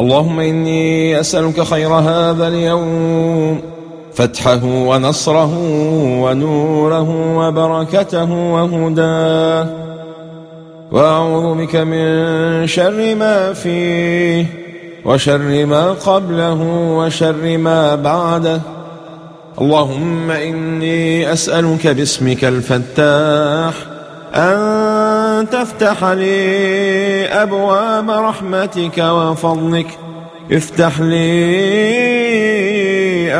اللهم إني أسألك خير هذا اليوم فتحه ونصره ونوره وبركته وهداه وأعوذ بك من شر ما فيه وشر ما قبله وشر ما بعده. اللهم إني أسألك باسمك الفتاح أن تفتح لي أبواب رحمتك وفضلك. افتح لي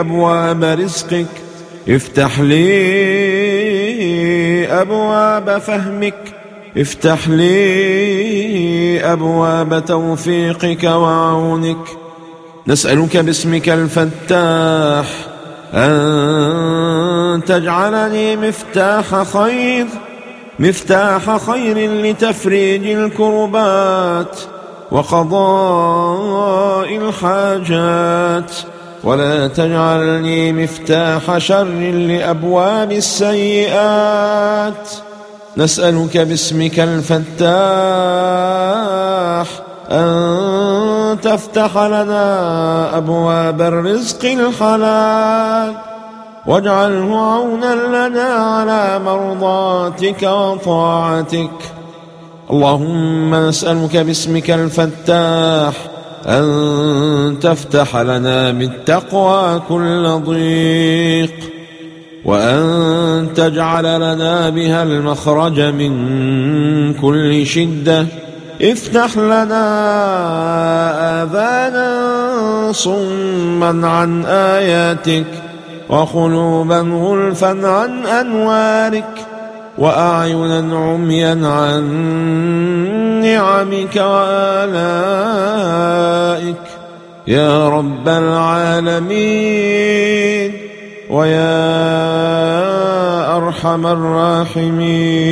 أبواب رزقك. افتح لي أبواب فهمك. افتح لي أبواب توفيقك وعونك. نسألك باسمك الفتاح أن تجعلني مفتاح خير. مفتاح خير لتفريج الكربات وقضاء الحاجات. ولا تجعلني مفتاح شر لأبواب السيئات. نسألك باسمك الفتاح أن تفتح لنا أبواب الرزق الحلال. واجعله عونا لنا على مرضاتك وطاعتك. اللهم نسألك باسمك الفتاح أن تفتح لنا بالتقوى كل ضيق وأن تجعل لنا بها المخرج من كل شدة. افتح لنا آذانا صما عن آياتك. وقلوبا غلفا عن أنوارك وأعينا عميا عن نعمك وآلائك. يا رب العالمين ويا أرحم الراحمين.